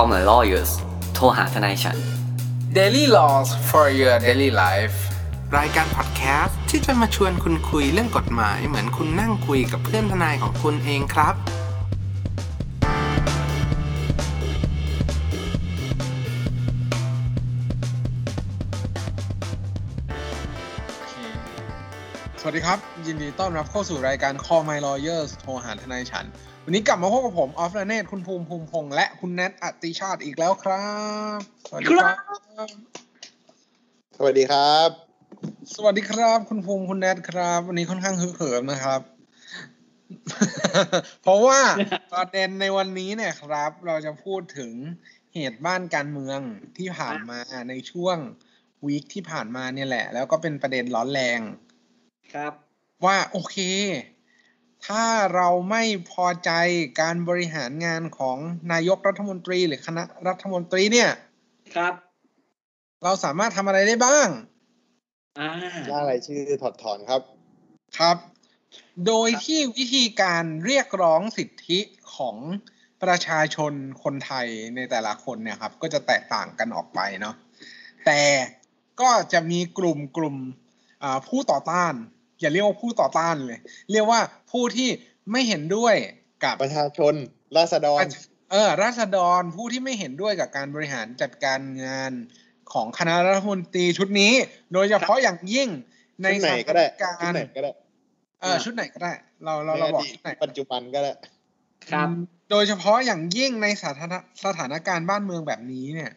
Call my lawyers โทรหาทนายฉัน Daily Laws for your daily life รายการพอดแคสต์ที่จะมาชวนคุณคุยเรื่องกฎหมาย เหมือนคุณนั่งคุยกับเพื่อนทนายของคุณเองครับ สวัสดีครับ ยินดีต้อนรับเข้าสู่รายการ Call My Lawyers โทรหาทนายฉัน วันนี้กลับมาพบกับผมออฟลเนตคุณภูมิภูมิพงษ์และคุณแนทอติชาติอีกแล้วครับ สวัสดีครับ สวัสดีครับ สวัสดีครับ คุณภูมิคุณแนทครับ วันนี้ค่อนข้างฮึกเหิมนะครับ เพราะว่าประเด็นในวันนี้เนี่ยครับ เราจะพูดถึงเหตุบ้านการเมืองที่ผ่านมาในช่วงวีคที่ผ่านมาเนี่ยแหละ แล้วก็เป็นประเด็นร้อนแรง ครับ ว่าโอเค ถ้าเราไม่พอใจการบริหารงานของนายกรัฐมนตรีหรือคณะรัฐมนตรีเนี่ย ครับ เราสามารถทำอะไรได้บ้างอ่าล่ารายชื่อถอดถอนครับ ครับ โดยที่วิธีการเรียกร้องสิทธิของประชาชนคนไทยในแต่ละคนเนี่ยครับ ก็จะแตกต่างกันออกไปเนาะแต่ก็จะมีกลุ่มกลุ่มอ่าผู้ต่อต้าน อย่าเรียกว่าผู้ต่อต้านเลย เรียกว่าผู้ที่ไม่เห็นด้วยกับประชาชนราษฎร เออราษฎรผู้ที่ไม่เห็นด้วยกับการบริหารจัดการงานของคณะรัฐมนตรีชุดนี้ โดยเฉพาะอย่างยิ่งในชุดไหนสก็ถานได้การชุดณ์ไหนก็ได้เออชุดไหนก็ได้ เราเราเราบอกในชุดไหนปัจจุบันก็ได้ครับโดยเฉพาะอย่างยิ่งในสถานสถานการณ์บ้านเมืองแบบนี้เนี่ย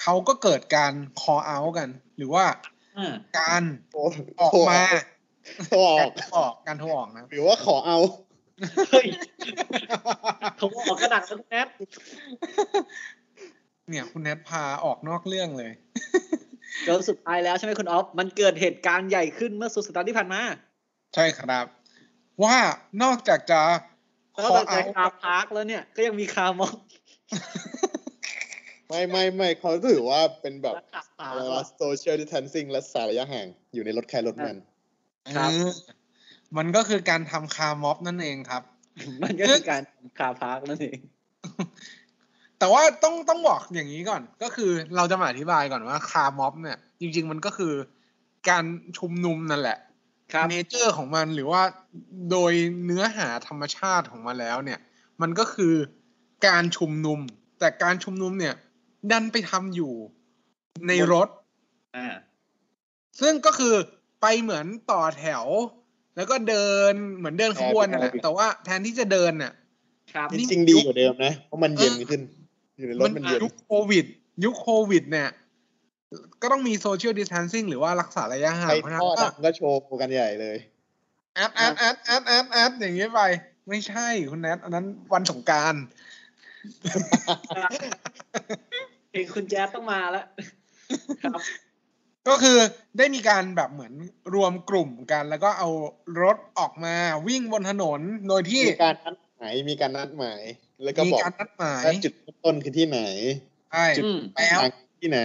เขาก็เกิดการ call out กัน หรือว่าอ่าการโอ้ออกมา โทรออกการโทรออกการโทรออกนะหรือว่าขอเอาเฮ้ยเขาบอกกระดาษแล้วแนทเนี่ยคุณแนทพาออกนอกเรื่องเลยจนสุดท้ายแล้วใช่ไหมคุณออฟมันเกิดเหตุการณ์ใหญ่ขึ้นเมื่อสุดสัปดาห์ที่ผ่านมา ใช่ครับ ว่านอกจากจะแล้ว call จาก out คาพาร์คแล้วเนี่ย ก็ยังมีคาร์มอกไม่ไม่ไม่เขาถือว่าเป็นแบบและขับตาอะไรวะ social distancing และสายระยะห่างอยู่ในรถใครรถมัน ครับเออมันก็คือการทำคาร์ม็อบนั่นเองครับ มันก็คือการคาพาร์คนั่นเอง แต่ว่าต้องต้องบอกอย่างนี้ก่อน ก็คือเราจะมาอธิบายก่อนว่าคาร์ม็อบเนี่ย จริง ๆ มันก็คือการชุมนุมนั่นแหละครับเนเจอร์ของมันหรือว่าโดยเนื้อหาธรรมชาติของมันแล้วเนี่ย มันก็คือการชุมนุม แต่การชุมนุมเนี่ย ดันไปทำอยู่ในรถ อ่า ซึ่งก็คือ ไปเหมือนต่อแถว แล้วก็เดินเหมือนเดินขบวนนั่นแหละแต่ว่าแทนที่จะเดินเนี่ยครับจริงๆดีกว่าเดิมนะเพราะมันเย็นขึ้นอยู่ในรถมันมันเย็นยุคโควิด ยุคโควิด เนี่ย ก็ต้องมีโซเชียลดิส a ทนซิ่งหรือว่ารักษาระยะห่าใคงรเพราะฉะนั้ทอดนก็อะก็โชว์กันใหญ่เลยแอดแอดแอดแอดแอดแอดอย่างนี้ไปไม่ใช่คุณแนทอันนั้นวันสงกรารเพลงคุณแจ๊สต้องมาแล้วครับ ก็คือได้มีการแบบเหมือนรวมกลุ่มกัน แล้วก็เอารถออกมาวิ่งบนถนนโดยที่มีการนัดหมายมีการนัดหมาย แล้วก็มีบอกการนัดหมายว่าจุดเริ่มต้นคือที่ไหนใช่อืมแล้วทางที่ไหน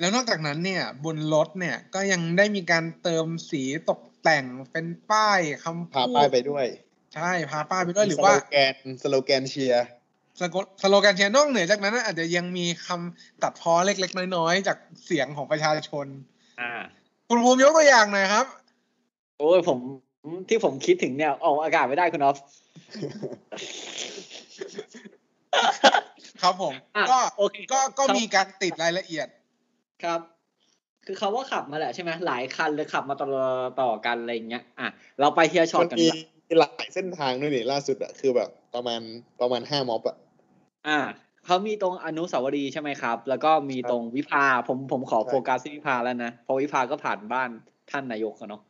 แล้วนอกจากนั้นเนี่ย บนรถเนี่ยก็ยังได้มีการเติมสีตกแต่งเป็นป้ายคำพาพูดป้ายไปด้วย ใช่พาป้ายไปด้วยหรือว่าสโลแกนสโลแกนเชียร์ สโกสโลแกนเชียร์นอกเหนือจากนั้นนะอาจจะยังมีคำตัดพ้อเล็กๆ น้อยๆ จากเสียงของประชาชน อ่า คุณภูมิยกตัวอย่างหน่อยครับ โอ้ยผมที่ผมคิดถึงเนี่ยออกอากาศไม่ได้คุณออฟครับผมอะก็โอเคก็ก็ครับมีการติดรายละเอียด ครับ คือเขาว่าขับมาแหละใช่ไหมหลายคันเลยขับมาต่อต่อกันอะไรอย่างเงี้ย อะเราไปเทียร์ช็อตมันกันมีดีกว่าหลายเส้นทางด้วยนี่ล่าสุดอะคือแบบประมาณประมาณห้าม็อบอะ อ่าเขามีตรงอนุสาวรีย์ใช่ไหมครับ แล้วก็มีตรงวิภาผมผมขอใช่โฟกัสที่วิภาแล้วนะเพราะวิภาก็ผ่านบ้านท่านนายกอะเนาะ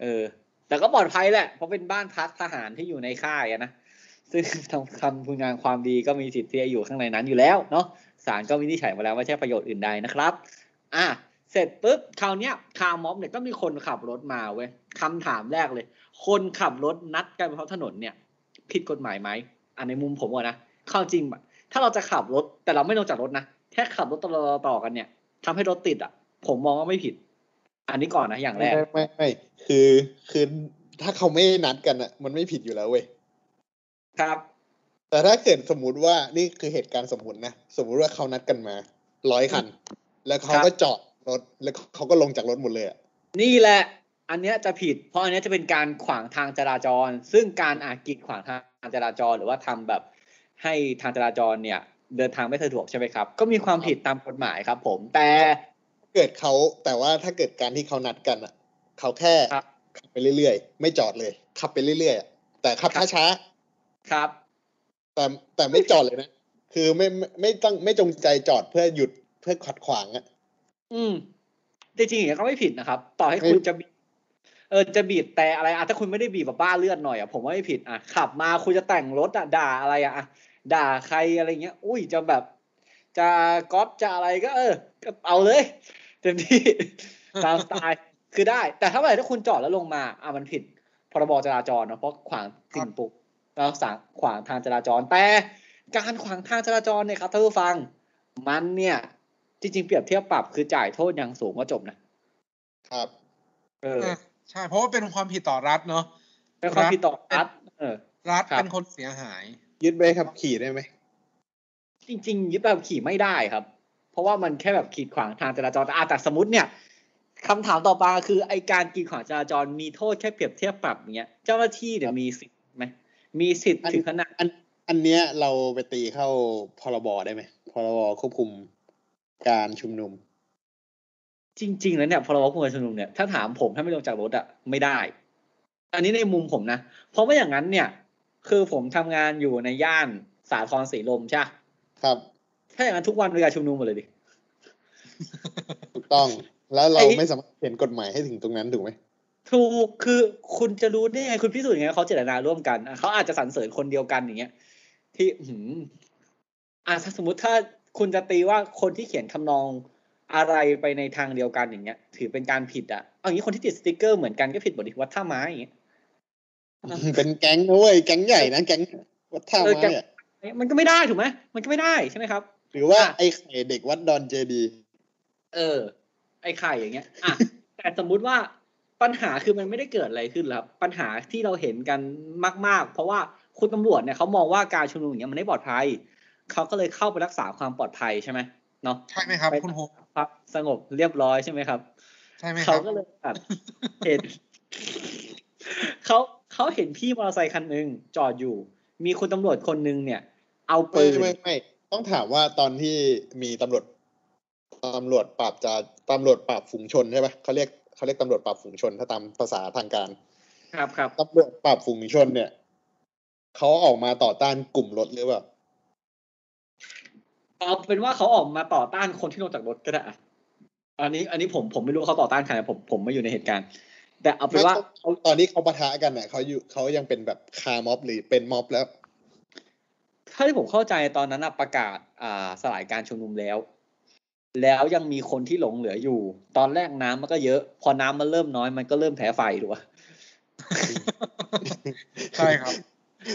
เออ แต่ก็ปลอดภัยแหละ เพราะเป็นบ้านพักทหารที่อยู่ในค่ายอะนะซึ่งทำทำคุณงานความดีก็มีสิทธิ์ที่จะอยู่ข้างในนั้นอยู่แล้วเนาะศาลก็วินิจฉัยมาแล้วว่าใช่ประโยชน์อื่นใดนะครับ อะเสร็จปุ๊บคราวเนี้ยคาร์ม็อบเนี่ยก็มีคนขับรถมาเว้ยคำถามแรกเลย คนขับรถนัดกันบนท้องถนนเนี่ย ผิดกฎหมายไหมอันในมุมผมอะนะ เข้าจริงอะถ้าเราจะขับรถ แต่เราไม่ลงจากรถนะแค่ขับรถต่อๆต่อกันเนี่ยทำให้รถติดอะ ผมมองว่าไม่ผิด อันนี้ก่อนนะอย่างแรไม่กไม่ไม่ไม่คือคือถ้าเขาไม่นัดกันอะมันไม่ผิดอยู่แล้วเว้ยครับ แต่ถ้าเกิดสมมุติว่านี่คือเหตุการณ์สมมุตินะสมมุติว่าเขานัดกันมาร้อยคัน แล้วเขาก็จอดรถแล้วเขาก็ลงจากรถหมดเลยอะนี่แหละอันเนี้ยจะผิด เพราะอันเนี้ยจะเป็นการขวางทางจราจร ซึ่งการอากีดขวางทางจราจรหรือว่าทำแบบ ให้ทางจราจรเนี่ย เดินทางไม่สะดวกใช่ไหมครับ ก็มีความผิดตามกฎหมายครับ ผมแต่เกิดเขาแต่ว่าถ้าเกิดการที่เขานัดกันอะเขาแค่ครับขับไปเรื่อยๆ ไม่จอดเลย ขับไปเรื่อยๆอะแต่ขับครับช้าครับๆแต่แต่ไม่จอดเลยนะคือไม่ไม่ไม่ต้องไม่จงใจจอดเพื่อหยุดเพื่อขัดขวางอะอืมจริงๆอย่างนี้ยก็ไม่ผิดนะครับ ต่อให้ไม่คุณจะบีบเออจะบีบแต่อะไรอะถ้าคุณไม่ได้บีบแบบบ้าเลือดหน่อยอะผมว่าไม่ผิดอะขับมาคุณจะแต่งรถอะด่าอะไรอะอะ ด่าใครอะไรเงี้ย อุ้ยจะแบบ จะก๊อปจะอะไรก็ เออก็เอาเลย เต็มที่ตามสไตล์คือได้ แต่ถ้าเมื่อไหร่ถ้าคุณจอดแล้วลงมาอะมันผิดพรบจราจรเนอะเพราะขวางสิ่งปลูกแล้วสั่งขวางทางจราจร แต่การขวางทางจราจรเนี่ยครับท่านผู้ฟัง มันเนี่ย จริงๆเปรียบเทียบปรับคือจ่ายโทษอย่างสูงก็จบนะครับ เอออะใช่เพราะว่าเป็นความผิดต่อรัฐเนาะเป็นความผิดต่อรัฐ เออ รัฐครับเป็นคนเสียหาย ยึดใบขับขี่ได้ไหม จริง ๆ ยึดแบบขี่ไม่ได้ครับ เพราะว่ามันแค่แบบขีดขวางทางจราจรแต่อะแต่สมมติเนี่ยคำถามต่อมาคือไอการกีดขวางจราจรมีโทษแค่เปรียบเทียบปรับเนี้ยเจ้าหน้าที่เนี่ยมีสิทธิ์ไหมมีสิทธิ์ถึงขนาดอันอันเนี้ยเราไปตีเข้าพรบได้ไหมพรบควบคุมการชุมนุม จริง ๆ แล้วเนี่ยพรบควบคุมการชุมนุมเนี่ยถ้าถามผมถ้าไม่ลงจากรถอะไม่ได้ อันนี้ในมุมผมนะ เพราะไม่อย่างนั้นเนี่ย คือผมทำงานอยู่ในย่านสาทรสีลมใช่ปะครับ ถ้าอย่างนั้นทุกวันเป็นการชุมนุมหมดเลยดิ ถูกต้อง แล้วเราไอ้ไม่สามารถเขียนกฎหมายให้ถึงตรงนั้นถูกไหม ถูก คือคุณจะรู้ได้ไง คุณพิสูจน์ยังไงว่าเขาเจตนาร่วมกันอะเขาอาจจะสรรเสริญคนเดียวกันอย่างเงี้ย ที่อื้อหืมอะถ้าสมมติถ้าคุณจะตีว่าคนที่เขียนทำนองอะไรไปในทางเดียวกันอย่างเงี้ย ถือเป็นการผิดอะเอางี้คนที่ติดสติกเกอร์เหมือนกันก็ผิดบทดิวัดท่าไม้อย่างเงี้ย เป็นแก๊งนะเว้ยแก๊งใหญ่นะแก๊งวัดท่าเออไม้แก๊งอะมันก็ไม่ได้ถูกไหมมันก็ไม่ได้ใช่ไหมครับ หรือว่าอะไอ้ไข่เด็กวัดดอนเจดี เออ ไอ้ไข่อย่างเงี้ยอะแต่สมมุติว่าปัญหาคือมันไม่ได้เกิดอะไรขึ้นหรอกครับ ปัญหาที่เราเห็นกันมาก ๆ เพราะว่าคุณตำรวจเนี่ยเขามองว่าการชุมนุมอย่างเงี้ยมันไม่ปลอดภัยเขาก็เลยเข้าไปรักษาความปลอดภัยใช่ไหมเนาะใช่ไหมครับไปคุณโฮครับสงบเรียบร้อยใช่ไหมครับ ใช่ไหมคเขารับก็เลยแบบเห็นเขา เขาเห็นพี่มอเตอร์ไซคันหนึ่งจอดอยู่ มีคุณตำรวจคนหนึงเนี่ย เอาไม่ปืนไม่ไม่ต้องถามว่าตอนที่มีตำรวจตำรวจปราบจะตำรวจปราบฝูงชนใช่ปะเขาเรียกเขาเรียกตำรวจปราบฝูงชนถ้าตามภาษาทางการ ครับครับตำรวจปราบฝูงชนเนี่ยเขาออกมาต่อต้านกลุ่มรถหรือเปล่าเอาเป็นว่าเขาออกมาต่อต้านคนที่ลงจากรถก็ได้อะอันนี้ อันนี้ผมผมไม่รู้ว่าเขาต่อต้านใครนะผมผมไม่อยู่ในเหตุการณ์ แต่เอาเป็นว่าไม่ตอนนี้เขาปะทะกันเนี่ยเขาอยู่เขายังเป็นแบบคาร์ม็อบหรือเป็นม็อบแล้วถ้าที่ผมเข้าใจตอนนั้นนะประกาศอ่าสลายการชุมนุมแล้ว แล้วยังมีคนที่หลงเหลืออยู่ ตอนแรกน้ำมันก็เยอะ พอน้ำมันเริ่มน้อยมันก็เริ่มแพ้ไฟถูกปะใช่ครับ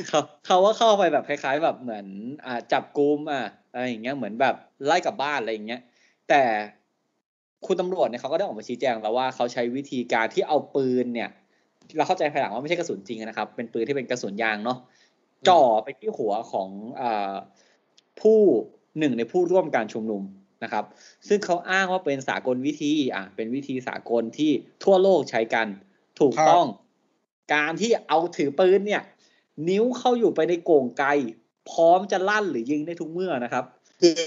เขาเขาว่าเข้าไปแบบคล้าย ๆ แบบเหมือนอ่าจับกุมอะอะไรอย่างเงี้ยเหมือนแบบไล่กลับบ้านอะไรอย่างเงี้ย แต่ คุณตำรวจเนี่ยเขาก็ได้ออกมาชี้แจงแล้วว่าเขาใช้วิธีการที่เอาปืนเนี่ย เราเข้าใจภายหลังว่าไม่ใช่กระสุนจริงนะครับ เป็นปืนที่เป็นกระสุนยางเนาะจ่อไปที่หัวของอาผู้หนึ่งในผู้ร่วมการชุมนุมนะครับ ซึ่งเขาอ้างว่าเป็นสากลวิธีอะเป็นวิธีสากลที่ทั่วโลกใช้กัน ถูกครับต้อง การที่เอาถือปืนเนี่ย นิ้วเข้าอยู่ไปในโก่งไกลพร้อมจะลั่นหรือยิงได้ทุกเมื่อนะครับ คือ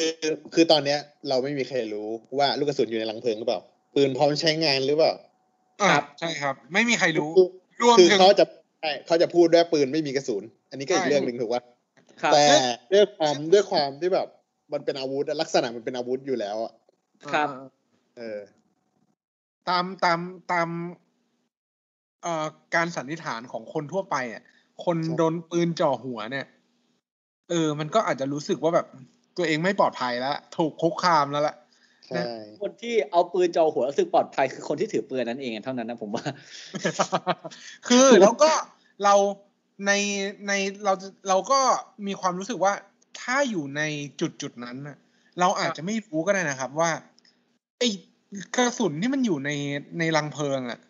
คือตอนเนี้ย เราไม่มีใครรู้ว่าลูกกระสุนอยู่ในลังเพลิงหรือเปล่า ปืนพร้อมใช้งานหรือเปล่าอะครับใช่ครับ ไม่มีใครรู้คือรวมคือถึงเขาจะใช่เขาจะพูดด้วยปืนไม่มีกระสุน อันนี้ก็อีกใช่เรื่องหนึ่งถูกป่ะครับแต่ด้วยความด้วยความที่แบบ มันเป็นอาวุธอะลักษณะมันเป็นอาวุธอยู่แล้วอะครับ เออ ตามตามตามเอ่อการสันนิษฐานของคนทั่วไปอะคนครับโดนปืนจ่อหัวเนี่ย เออ มันก็อาจจะรู้สึกว่าแบบ ตัวเองไม่ปลอดภัยแล้วถูกคุกคามแล้วล่ะใช่คนที่เอาปืนจ่อหัวรู้สึกปลอดภัยคือคนที่ถือปืนนั้นเองเท่านั้นนะผมว่า คือแล้วก็เราในในเราจะเราก็มีความรู้สึกว่าถ้าอยู่ในจุดจุดนั้นน่ะเราอาจจะไม่รู้ก็ได้นะครับว่าไอ้กระสุนที่มันอยู่ในในรังเพลิงอะ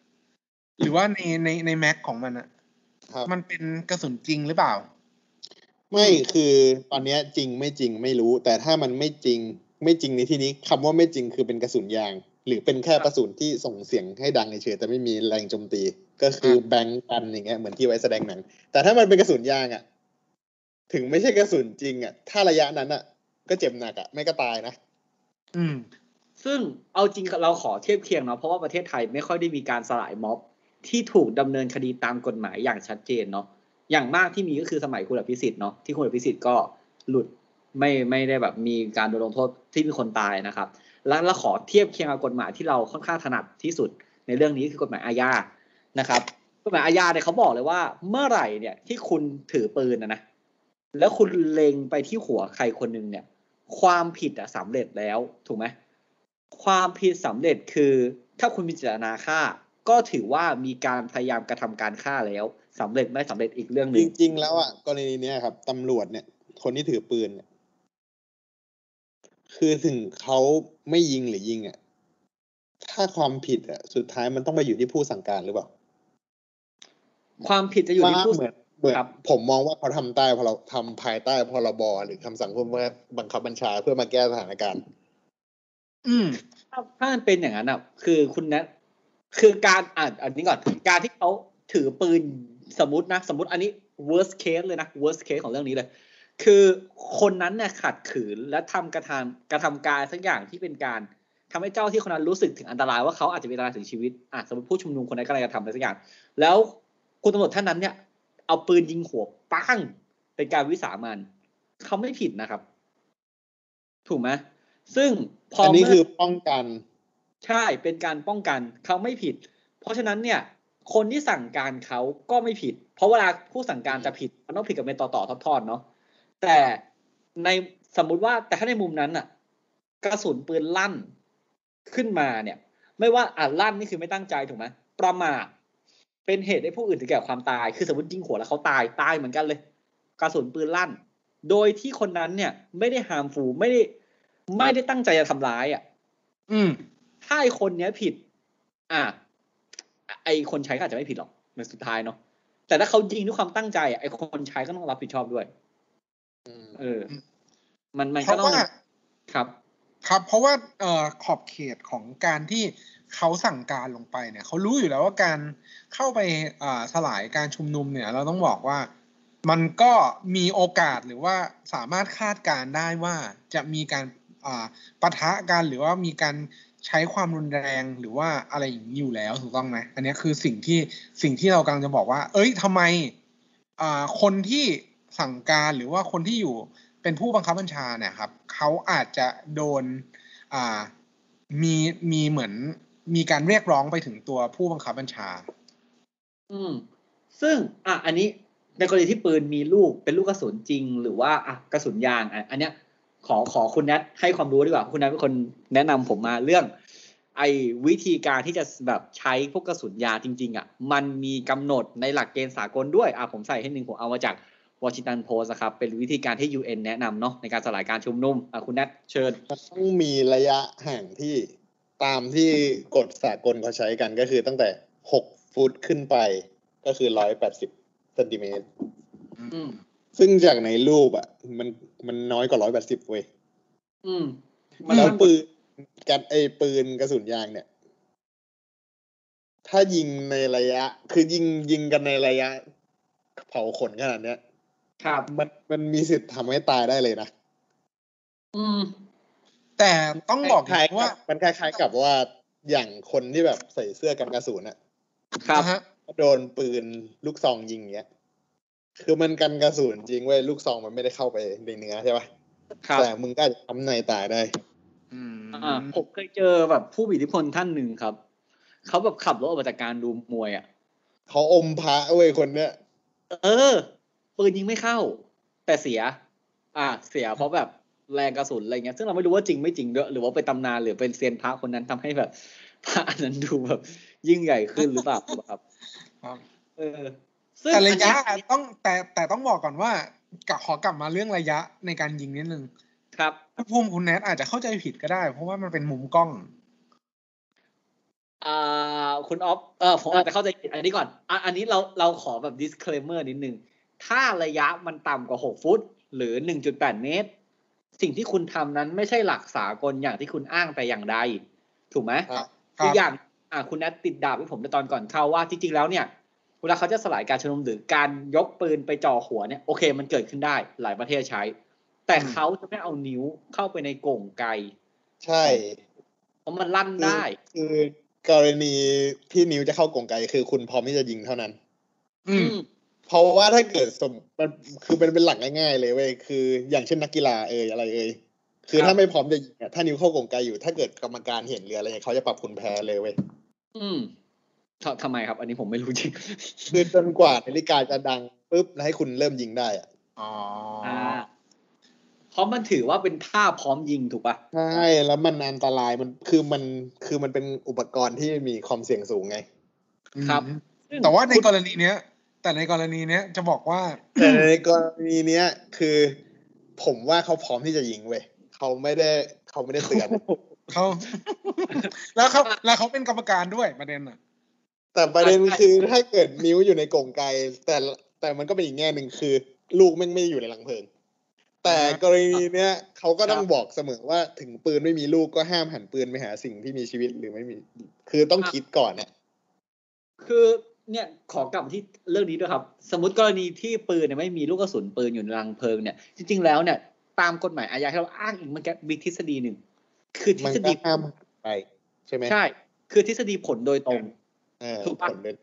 หรือว่าในในในแม็กของมันอะครับมันเป็นกระสุนจริงหรือเปล่า ไม่คือตอนเนี้ยจริงไม่จริงไม่รู้ แต่ถ้ามันไม่จริงไม่จริงในที่นี้คำว่าไม่จริงคือเป็นกระสุนยาง หรือเป็นแค่กระสุนที่ส่งเสียงให้ดังเฉยๆแต่ไม่มีแรงโจมตี ก็คือแบงก์กันอย่างเงี้ยเหมือนที่ไว้แสดงหนัง แต่ถ้ามันเป็นกระสุนยางอะ ถึงไม่ใช่กระสุนจริงอะ ถ้าระยะนั้นอะ ก็เจ็บหนักอะ ไม่ก็ตายนะอืม ซึ่งเอาจริงเราขอเทียบเคียงเนาะเพราะว่าประเทศไทยไม่ค่อยได้มีการสลายม็อบที่ถูกดำเนินคดีตามกฎหมายอย่างชัดเจนเนาะ อย่างมากที่มีก็คือสมัยคุณอภิสิทธิ์เนาะที่คุณอภิสิทธิ์ก็หลุดไม่ไม่ได้แบบมีการโดนลงโทษที่มีคนตายนะครับ แล้วเราขอเทียบเคียงกับกฎหมายที่เราค่อนข้างถนัดที่สุดในเรื่องนี้คือกฎหมายอาญานะครับกฎหมายอาญาเนี่ยเขาบอกเลยว่าเมื่อไหร่เนี่ยที่คุณถือปืนนะนะแล้วคุณเล็งไปที่หัวใครคนหนึ่งเนี่ย ความผิดอะสำเร็จแล้วถูกไหมความผิดสำเร็จคือ ถ้าคุณมีเจตนาฆ่า ก็ถือว่ามีการพยายามกระทำการฆ่าแล้ว สำเร็จไม่สำเร็จอีกเรื่องหจนึ่งริง ๆ แล้วอะกรณีเนี้ยครับตำรวจเนี่ย คนที่ถือปืนเนี่ยคือถึงเขาไม่ยิงหรือยิงอะถ้าความผิดอะสุดท้ายมันต้องไปอยู่ที่ผู้สั่งการหรือเปล่าความผิดจะอยู่ที่ว่าผู้เหมือนเหมือนครับผมมองว่าเขาทำใต้พอเราทำภายใต้พรบหรือคำสั่งเพื่อมาบังคับบัญชาเพื่อมาแก้สถานการณ์ อืมถ้าถ้ามันเป็นอย่างนั้นอะ คือคุณแนทคือการอ่านอันนี้ก่อน การที่เขาถือปืน สมมตินะ สมมติอันนี้ worst case เลยนะ worst case ของเรื่องนี้เลย คือคนนั้นเนี่ยขัดขืนและทำกระทำกระทำการสักอย่างที่เป็นการทำให้เจ้าที่คนนั้นรู้สึกถึงอันตรายว่าเขาอาจจะมีอันตรายถึงชีวิตอะสมมติผู้ชุมนุมคนนั้นกำลังจะทำอะไรสักอย่าง แล้วคุณตำรวจท่านนั้นเนี่ย เอาปืนยิงหัวปั้งเป็นการวิสามันเขาไม่ผิดนะครับ ถูกไหมซึ่งพออันนี้เมื่คือป้องกัน ใช่เป็นการป้องกันเขาไม่ผิด เพราะฉะนั้นเนี่ย คนที่สั่งการเขาก็ไม่ผิด เพราะเวลาผู้สั่งการจะผิด มันต้องผิดกับเป็นต่อต่อทอดๆเนาะแต่ในสมมุติว่าแต่ถ้าในมุมนั้นอะกระสุนปืนลั่นขึ้นมาเนี่ย ไม่ว่าอ่าลั่นนี่คือไม่ตั้งใจถูกไหมประมาทเป็นเหตุให้ผู้อื่นถึงแก่ความตาย คือสมมติยิงหัวแล้วเขาตายตายเหมือนกันเลย กระสุนปืนลั่น โดยที่คนนั้นเนี่ย ไม่ได้หามฟูไม่ได้ ไม่ได้ตั้งใจจะทำร้ายอะ อืมถ้าไอคนเนี้ยผิด อะไอ คนใช้ก็อาจจะไม่ผิดหรอกในสุดท้ายเนาะแต่ถ้าเขายิงด้วยความตั้งใจอะไอคนใช้ก็ต้องรับผิดชอบด้วยเออ มันมันเพก็ราะต้องว่าครับ ครับ เพราะว่าเอ่อขอบเขตของการที่เขาสั่งการลงไปเนี่ยเขารู้อยู่แล้วว่าการเข้าไปอ่าสลายการชุมนุมเนี่ย เราต้องบอกว่ามันก็มีโอกาสหรือว่าสามารถคาดการณ์ได้ว่าจะมีการอ่าปะทะกันหรือว่ามีการ ใช้ความรุนแรงหรือว่าอะไรอย่างนี้อยู่แล้วถูกต้องไหมอันนี้คือสิ่งที่สิ่งที่เรากำลังจะบอกว่า เอ้ยทำไมอ่าคนที่สั่งการหรือว่าคนที่อยู่เป็นผู้บังคับบัญชาเนี่ยครับเขาอาจจะโดนอ่ามีมีเหมือนมีการเรียกร้องไปถึงตัวผู้บังคับบัญชา อืม ซึ่งอะอันนี้ในกรณีที่ปืนมีลูกเป็นลูกกระสุนจริง หรือว่าอะกระสุนยางอะอันเนี้ย ขอขอคุณแนทให้ความรู้ดีกว่าคุณแนทเป็นคนแนะนำผมมาเรื่อง ไอ้วิธีการที่จะแบบใช้พวกกระสุนยาจริง ๆ อะ มันมีกำหนดในหลักเกณฑ์สากลด้วยอะผมใส่ให้หนึ่งผมเอามาจากวอชิงตันโพสครับ เป็นวิธีการที่ UN แนะนำเนาะในการสลายการชุมนุมอะคุณแนทเชิญมันต้องมีระยะห่างที่ตามที่กฎสากลเขาใช้กันก็คือตั้งแต่หกฟุตขึ้นไปก็คือร้อยแปดสิบเซนติเมตรอืม ซึ่งจากในรูปอะ มันมันน้อยกว่าร้อยแปดสิบเว้ยอืมมันแล้วมันปืนกันไอปืนกระสุนยางเนี่ย ถ้ายิงในระยะ คือยิงยิงกันในระยะ เผาขนขนาดเนี้ย ครับมันมันมีสิทธิ์ทำให้ตายได้เลยนะอืม แต่ต้องบอกคล้ายว่าๆมันคล้ายๆกับว่าอย่างคนที่แบบใส่เสื้อกันกระสุนอะครับนะฮะโดนปืนลูกซองยิงเงี้ย คือมันกันกระสุนจริงเว้ยลูกซองมันไม่ได้เข้าไปในเนื้อใช่ปะครับแต่มึงก็อาจจะทำในตายได้อืมอ่าผมเคยเจอแบบผู้มีอิทธิพลท่านหนึ่งครับ เขาแบบขับรถออกมาจากการดูมวยอะเขาอมพระเว้ยคนเนี้ยเออปืนยิงไม่เข้า แต่เสีย อ่า เสียเพราะแบบแรงกระสุนอะไรเงี้ย ซึ่งเราไม่รู้ว่าจริงไม่จริงด้วยหรือว่าเป็นตำนานหรือเป็นเซียนพระคนนั้นทำให้แบบพระอันนั้นดูแบบ ยิ่งใหญ่ขึ้นหรือเปล่าครับครับเออ ซึ่งแต่ระยะอันนี้ต้องแต่แต่ต้องบอกก่อนว่ากลับขอกลับมาเรื่องระยะในการยิงนิดนึงครับคุณภูมิคุณแนทอาจจะเข้าใจผิดก็ได้ เพราะว่ามันเป็นมุมกล้องอ่าคุณออฟเออผมอาจจะเข้าใจผิดอันนี้ก่อนอะอันนี้เราเราขอแบบ disclaimer นิดนึง ถ้าระยะมันต่ำกว่า 6 ฟุต หรือ 1.8 เมตร สิ่งที่คุณทำนั้นไม่ใช่หลักสากลอย่างที่คุณอ้างแต่อย่างใด ถูกไหมครับคืออย่างอ่าคุณแอดติดดาบให้ผมในตอนก่อนเข้าว่าจริงๆแล้วเนี่ย เวลาเขาจะสลายการชุมนุมหรือการยกปืนไปจ่อหัวเนี่ยโอเค มันเกิดขึ้นได้หลายประเทศใช้ แต่เขาจะไม่เอานิ้วเข้าไปในโก่งไกใช่ เพราะมันลั่นได้ คือกรณีที่นิ้วจะเข้ากรงไกคือคุณพร้อมที่จะยิงเท่านั้น อืมเพราะว่าถ้าเกิดสมมันคือเป็นเป็นหลักง่ายๆ เลยเว้ยคือ อย่างเช่นนักกีฬาเอยอะไรเอยคือครับถ้าไม่พร้อมจะยิงอะถ้านิ้วเข้ากรงไกอยู่ ถ้าเกิดกรรมการเห็นหรืออะไรเงี้ยเขาจะปรับคุณแพ้เลยเว้ยอืม ททำไมครับ อันนี้ผมไม่รู้จริงคือจนกว่านาฬิกาจะดังปุ๊บแล้วให้คุณเริ่มยิงได้อะอ๋ออ่าเพราะมันถือว่าเป็นท่าพร้อมยิงถูกปะใช่แล้วมันอันตรายมันคือมันคือมันเป็นอุปกรณ์ที่มีความเสี่ยงสูงไง ครับอืมแต่ว่าในกรณีเนี้ย แต่ในกรณีเนี้ยจะบอกว่าแต่ในกรณีเนี้ยคือ ผมว่าเขาพร้อมที่จะยิงเว้ยเขาไม่ได้เขาไม่ได้เตือนเขาแล้วเขาแล้วเขาเป็นกรรมการด้วยประเด็นอะ แต่ประเด็นคือถ้าเกิดนิ้วอยู่ในกรงไกแต่แต่มันก็เป็นอีกแง่หนึ่งคือ ลูกแม่งไม่ได้อยู่ในหลังเพลิง แต่กรณีเนี้ยเขาก็ต้องบอกเสมอว่าถึงปืนไม่มีลูกก็ห้ามหันปืนไปหาสิ่งที่มีชีวิตหรือไม่มี คือต้องคิดก่อนเนี่ยคือเนี่ยขอกลับมาที่เรื่องนี้ด้วยครับ สมมติกรณีที่ปืนเนี่ยไม่มีลูกกระสุนปืนอยู่ในรังเพลิงเนี่ย จริง ๆ แล้วเนี่ย ตามกฎหมายอาญาที่เราอ้างอีกเมันก็มีทฤษฎีหนึ่งคือทฤมันษก็ฎีห้ามหันไปใช่ไหมใช่ คือทฤษฎีผลโดยตรงเออ ถูกปะผลเป็น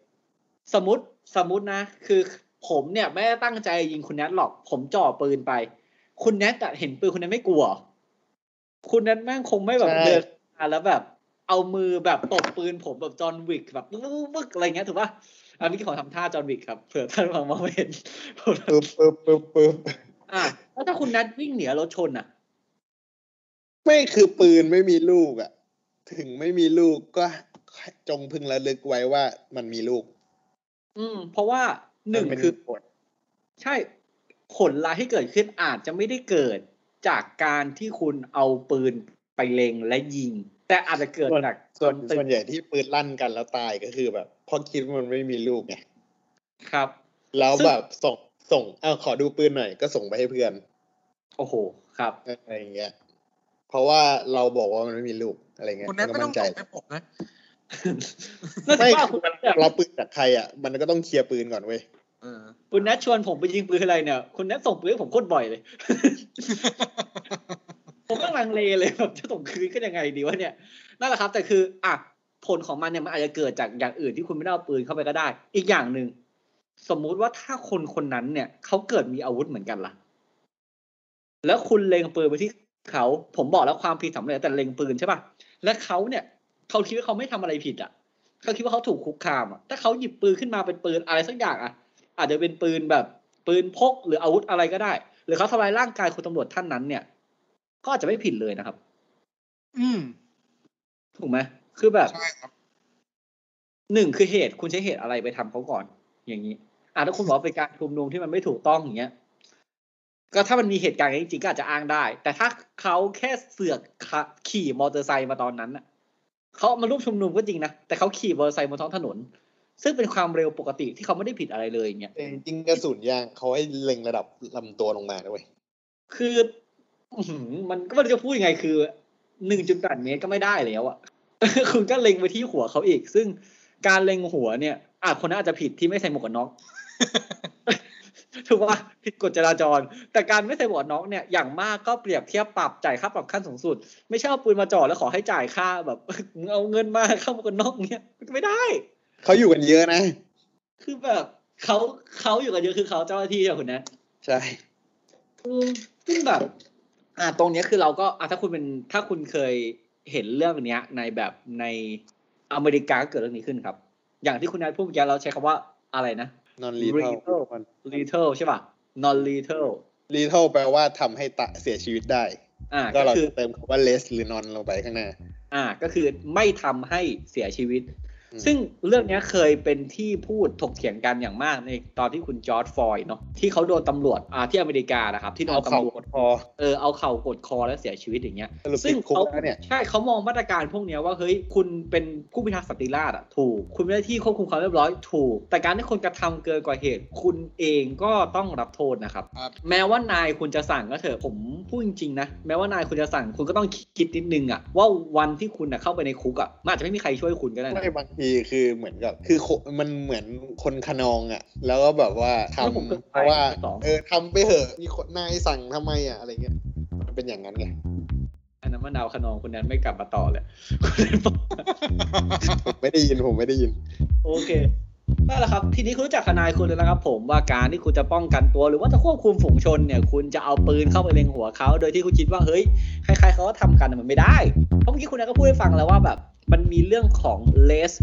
สมมติสมมตินะ คือผมเนี่ยไม่ได้ตั้งใจยิงคุณแนทหรอก ผมจ่อปืนไป คุณแนทอะเห็นปืนคุณแนทไม่กลัว คุณแนทแม่งคงไม่แบบเดินมาแล้วแบบ เอามือแบบตบปืนผมแบบจอห์นวิกแบบปึ๊กปึ๊กปึ๊กอะไรเงี้ยถูกปะอันนี้ขอทำท่าจอห์นวิกครับเผื่อท่านมองมองไม่เห็นปึ๊บปึ๊บปึ๊บปึ๊บอะแล้วถ้าคุณแนทวิ่งเหนียรถชนอะ ไม่คือปืนไม่มีลูกอะ ถึงไม่มีลูกก็ จงพึงระลึกไว้ว่ามันมีลูก อืม เพราะว่าหนึ่งมัเป็คือกฎใช่ผลร้ายที่เกิดขึ้นอาจจะไม่ได้เกิดจากการที่คุณเอาปืนไปเล็งและยิง แต่อาจจะเกิดจากส่วนตึส่วนใหญ่ที่ปืนลั่นกันแล้วตายก็คือแบบเพราะคิดว่ามันไม่มีลูกไงครับ แล้วซึ่งแบบส่งส่งเออขอดูปืนหน่อยก็ส่งไปให้เพื่อน โอ้โหครับอะไรอย่างเงี้ยเพราะว่าเราบอกว่ามันไม่มีลูกอะไรเงี้ยคุณแนทไม่ต้องนก็ส่มั่งนใจให้ผมนะนั่น ไม่ว่าคืคุอณมันเราปืนจากใครอะ มันก็ต้องเคลียร์ปืนก่อนเว้ยเออคุณแนทชวนผมไปยิงปืนอะไรเนี่ย คุณแนทส่งปืนให้ผมโคตรบ่อยเลย ผมก็ลังเลเลยแบบจะส่งคืนก็ยังไงดีวะเนี่ย นั่นแหละครับ แต่คือ อะ ผลของมันเนี่ยมันอาจจะเกิดจากอย่างอื่นที่คุณไม่ได้เอาปืนเข้าไปก็ได้ อีกอย่างหนึ่งสมมุติว่าถ้าคนคนนั้นเนี่ยเขาเกิดมีอาวุธเหมือนกันล่ะ แล้วคุณเล็งปืนไปที่เขา ผมบอกแล้วความผิดสำเร็จแต่เล็งปืนใช่ป่ะ และเขาเนี่ย เขาคิดว่าเขาไม่ทำอะไรผิดอะเขาคิดว่าเขาถูกคุกคามอะถ้าเขาหยิบปืนขึ้นมาเป็นปืนอะไรสักอย่างอะ อาจจะเป็นปืนแบบปืนพกหรืออาวุธอะไรก็ได้ หรือเขาทำลายร่างกายคุณตำรวจท่านนั้น เนี่ย ก็อาจจะไม่ผิดเลยนะครับ อืม ถูกไหมคือแบบใช่ครับหนึ่งคือเหตุคุณใช้เหตุอะไรไปทำเขาก่อน อย่างนี้อะถ้าคุณบอกว่าเป็นการชุมนุมที่มันไม่ถูกต้องอย่างเงี้ยก็ถ้ามันมีเหตุการณ์อย่างนี้จริงๆก็อาจจะอ้างได้ แต่ถ้าเขาแค่เสือกขะขี่มอเตอร์ไซค์มาตอนนั้นน่ะ เขามาร่วมชุมนุมก็จริงนะ แต่เขาขี่มอเตอร์ไซค์บนท้องถนน ซึ่งเป็นความเร็วปกติที่เขาไม่ได้ผิดอะไรเลยอย่างเงี้ยแต่จริงๆกระสุนยางเขาให้เล็งระดับลำตัวลงมาด้วยคืออื้อหือมันก็ไม่รู้จะพูดยังไงคือหนึ่งจุดแปดเมตรก็ไม่ได้แล้วอะคุณก็เล็งไปที่หัวเขาอีก ซึ่งการเล็งหัวเนี่ยอาจคนนั้นอาจจะผิดที่ไม่ใส่หมวกกันน็อก ถูกว่าผิดกฎจราจร แต่การไม่ใส่หมวกกันน็อกเนี่ยอย่างมากก็เปรียบเทียบปรับจ่ายค่าปรับขั้นสูงสุด ไม่ใช่เอาปืนมาจ่อแล้วขอให้จ่ายค่าแบบมึงเอาเงินมาเข้าหมวกกันน็อกเนี่ยมันไม่ได้เขาอยู่กันเยอะนะ คือแบบเขาเขาอยู่กันเยอะคือเขาเจ้าหน้าที่ใช่ไหมคุณนะใช่อืมซึ่งแบบ อ่าตรงเนี้ยคือเราก็อะถ้าคุณเป็นถ้าคุณเคยเห็นเรื่องเนี้ย ในแบบในอเมริกาก็เกิดเรื่องนี้ขึ้นครับ อย่างที่คุณนายพูดเมื่อกี้เราใช้คำว่าอะไรนะ นอนลีเท Lethal lethal ใช่ป่ะ non lethal ลีเทลแปลว่าทำให้ตะเสียชีวิตได้ อ่า ก็ก็เราคือจะเติมคำว่า less หรือ non ลงไปข้างหน้า อ่า ก็คือไม่ทำให้เสียชีวิต ซึ่งเรื่องเนี้ยเคยเป็นที่พูดถกเถียงกันอย่างมากในตอนที่คุณจอร์ดฟลอยด์เนาะที่เขาโดนตำรวจอ่าที่อเมริกานะครับ ที่โดเอานเข่าตำรวจกดคอเออเอาเข่ากดคอแล้วเสียชีวิตอย่างเงี้ยสรุปซึ่งติดคุกเขาแล้วเนี่ยใช่เขามองมาตรการพวกเนี้ยว่าเฮ้ยคุณเป็นผู้พิทักษ์สันติราษฎร์อะถูก คุณไม่ได้ที่ควบคุมความเรียบร้อยถูก แต่การที่คนกระทำเกินกว่าเหตุ คุณเองก็ต้องรับโทษนะครับครับ แม้ว่านายคุณจะสั่งก็เถอะผมพูดจริงๆนะแม้ว่านายคุณจะสั่งคุณก็ต้องคิดนิดนึงอะว่าวันที่คุณอะเข้าไปในคุกอะมันอาจจะไม่มีใครช่วยคุณก็ได้นะไม่บางทีคือเหมือนกับ คือโคมันเหมือนคนขนองอะ แล้วก็แบบว่าทำแล้วผมก็เพราะว่าไปสองเออทำไปเหอะมีคนนายสั่งทำไมอะอะไรเงี้ยมันเป็นอย่างนั้นไงอันนั้นมะนาวขนองคุณนั้นไม่กลับมาต่อเลยผมไม่ได้ยินผมไม่ได้ยิน โอเคนั่นแหละครับ ทีนี้คุณรู้จักทนายคุณแล้วนะครับ ผมว่าการที่คุณจะป้องกันตัว หรือว่าจะควบคุมฝูงชนเนี่ย คุณจะเอาปืนเข้าไปเล็งหัวเขา โดยที่คุณคิดว่าเฮ้ยใครๆเขาก็ทำกันน่ะมันไม่ได้ เพราะเมื่อกี้คุณนายก็พูดให้ฟังแล้วว่าแบบ มันมีเรื่องของ less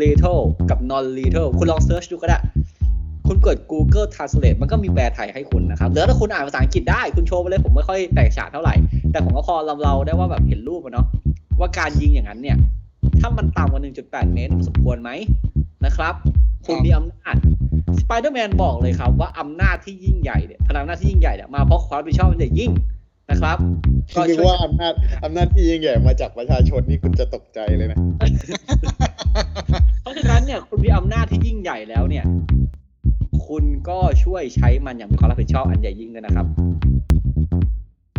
lethal กับ non lethal คุณลอง search ดูก็ได้ คุณกด Google Translate มันก็มีแปลไทยให้คุณนะครับแล้วถ้าคุณอ่านภาษาอังกฤษได้คุณโชว์ไปเลยผมไม่ค่อยแตกฉานเท่าไหร่ แต่ผมก็พอเราเราได้ว่าแบบเห็นรูปอะเนาะว่าการยิงอย่างนั้นเนี่ย ถ้ามันต่ำกว่า 1.8 เมตรสมควรไหมนะครับ คุณมีอำนาจสไปเดอร์แมนบอกเลยครับว่าอำนาจที่ยิ่งใหญ่เนี่ยพลังอำนาจที่ยิ่งใหญ่เนี่ยมาเพราะความรับผิดชอบมันจะยิ่ง นะครับก็คือช่วยว่าอำนาจอำนาจที่ยิ่งใหญ่มาจากประชาชนนี่คุณจะตกใจเลยนะ เพราะฉะนั้นเนี่ยคุณมีอำนาจที่ยิ่งใหญ่แล้วเนี่ย คุณก็ช่วยใช้มันอย่างมีความรับผิดชอบอันใหญ่ยิ่งด้วยนะครับ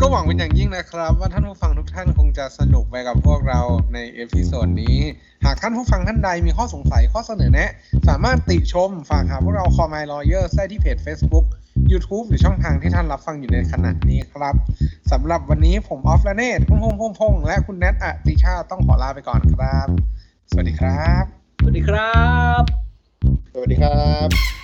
ก็หวังเป็นอย่างยิ่งนะครับ ว่าท่านผู้ฟังทุกท่านคงจะสนุกไปกับพวกเราใน episode นี้ หากท่านผู้ฟังท่านใดมีข้อสงสัยข้อเสนอแนะ สามารถติชมฝากหาพวกเรา Call My Lawyers ได้ที่เพจ Facebook YouTube หรือช่องทางที่ท่านรับฟังอยู่ในขณะนี้ครับสำหรับวันนี้ผมออฟและเนตพุ่งพงพงพงและคุณแนทอติชาต้องขอลาไปก่อนครับ สวัสดีครับ สวัสดีครับ สวัสดีครับ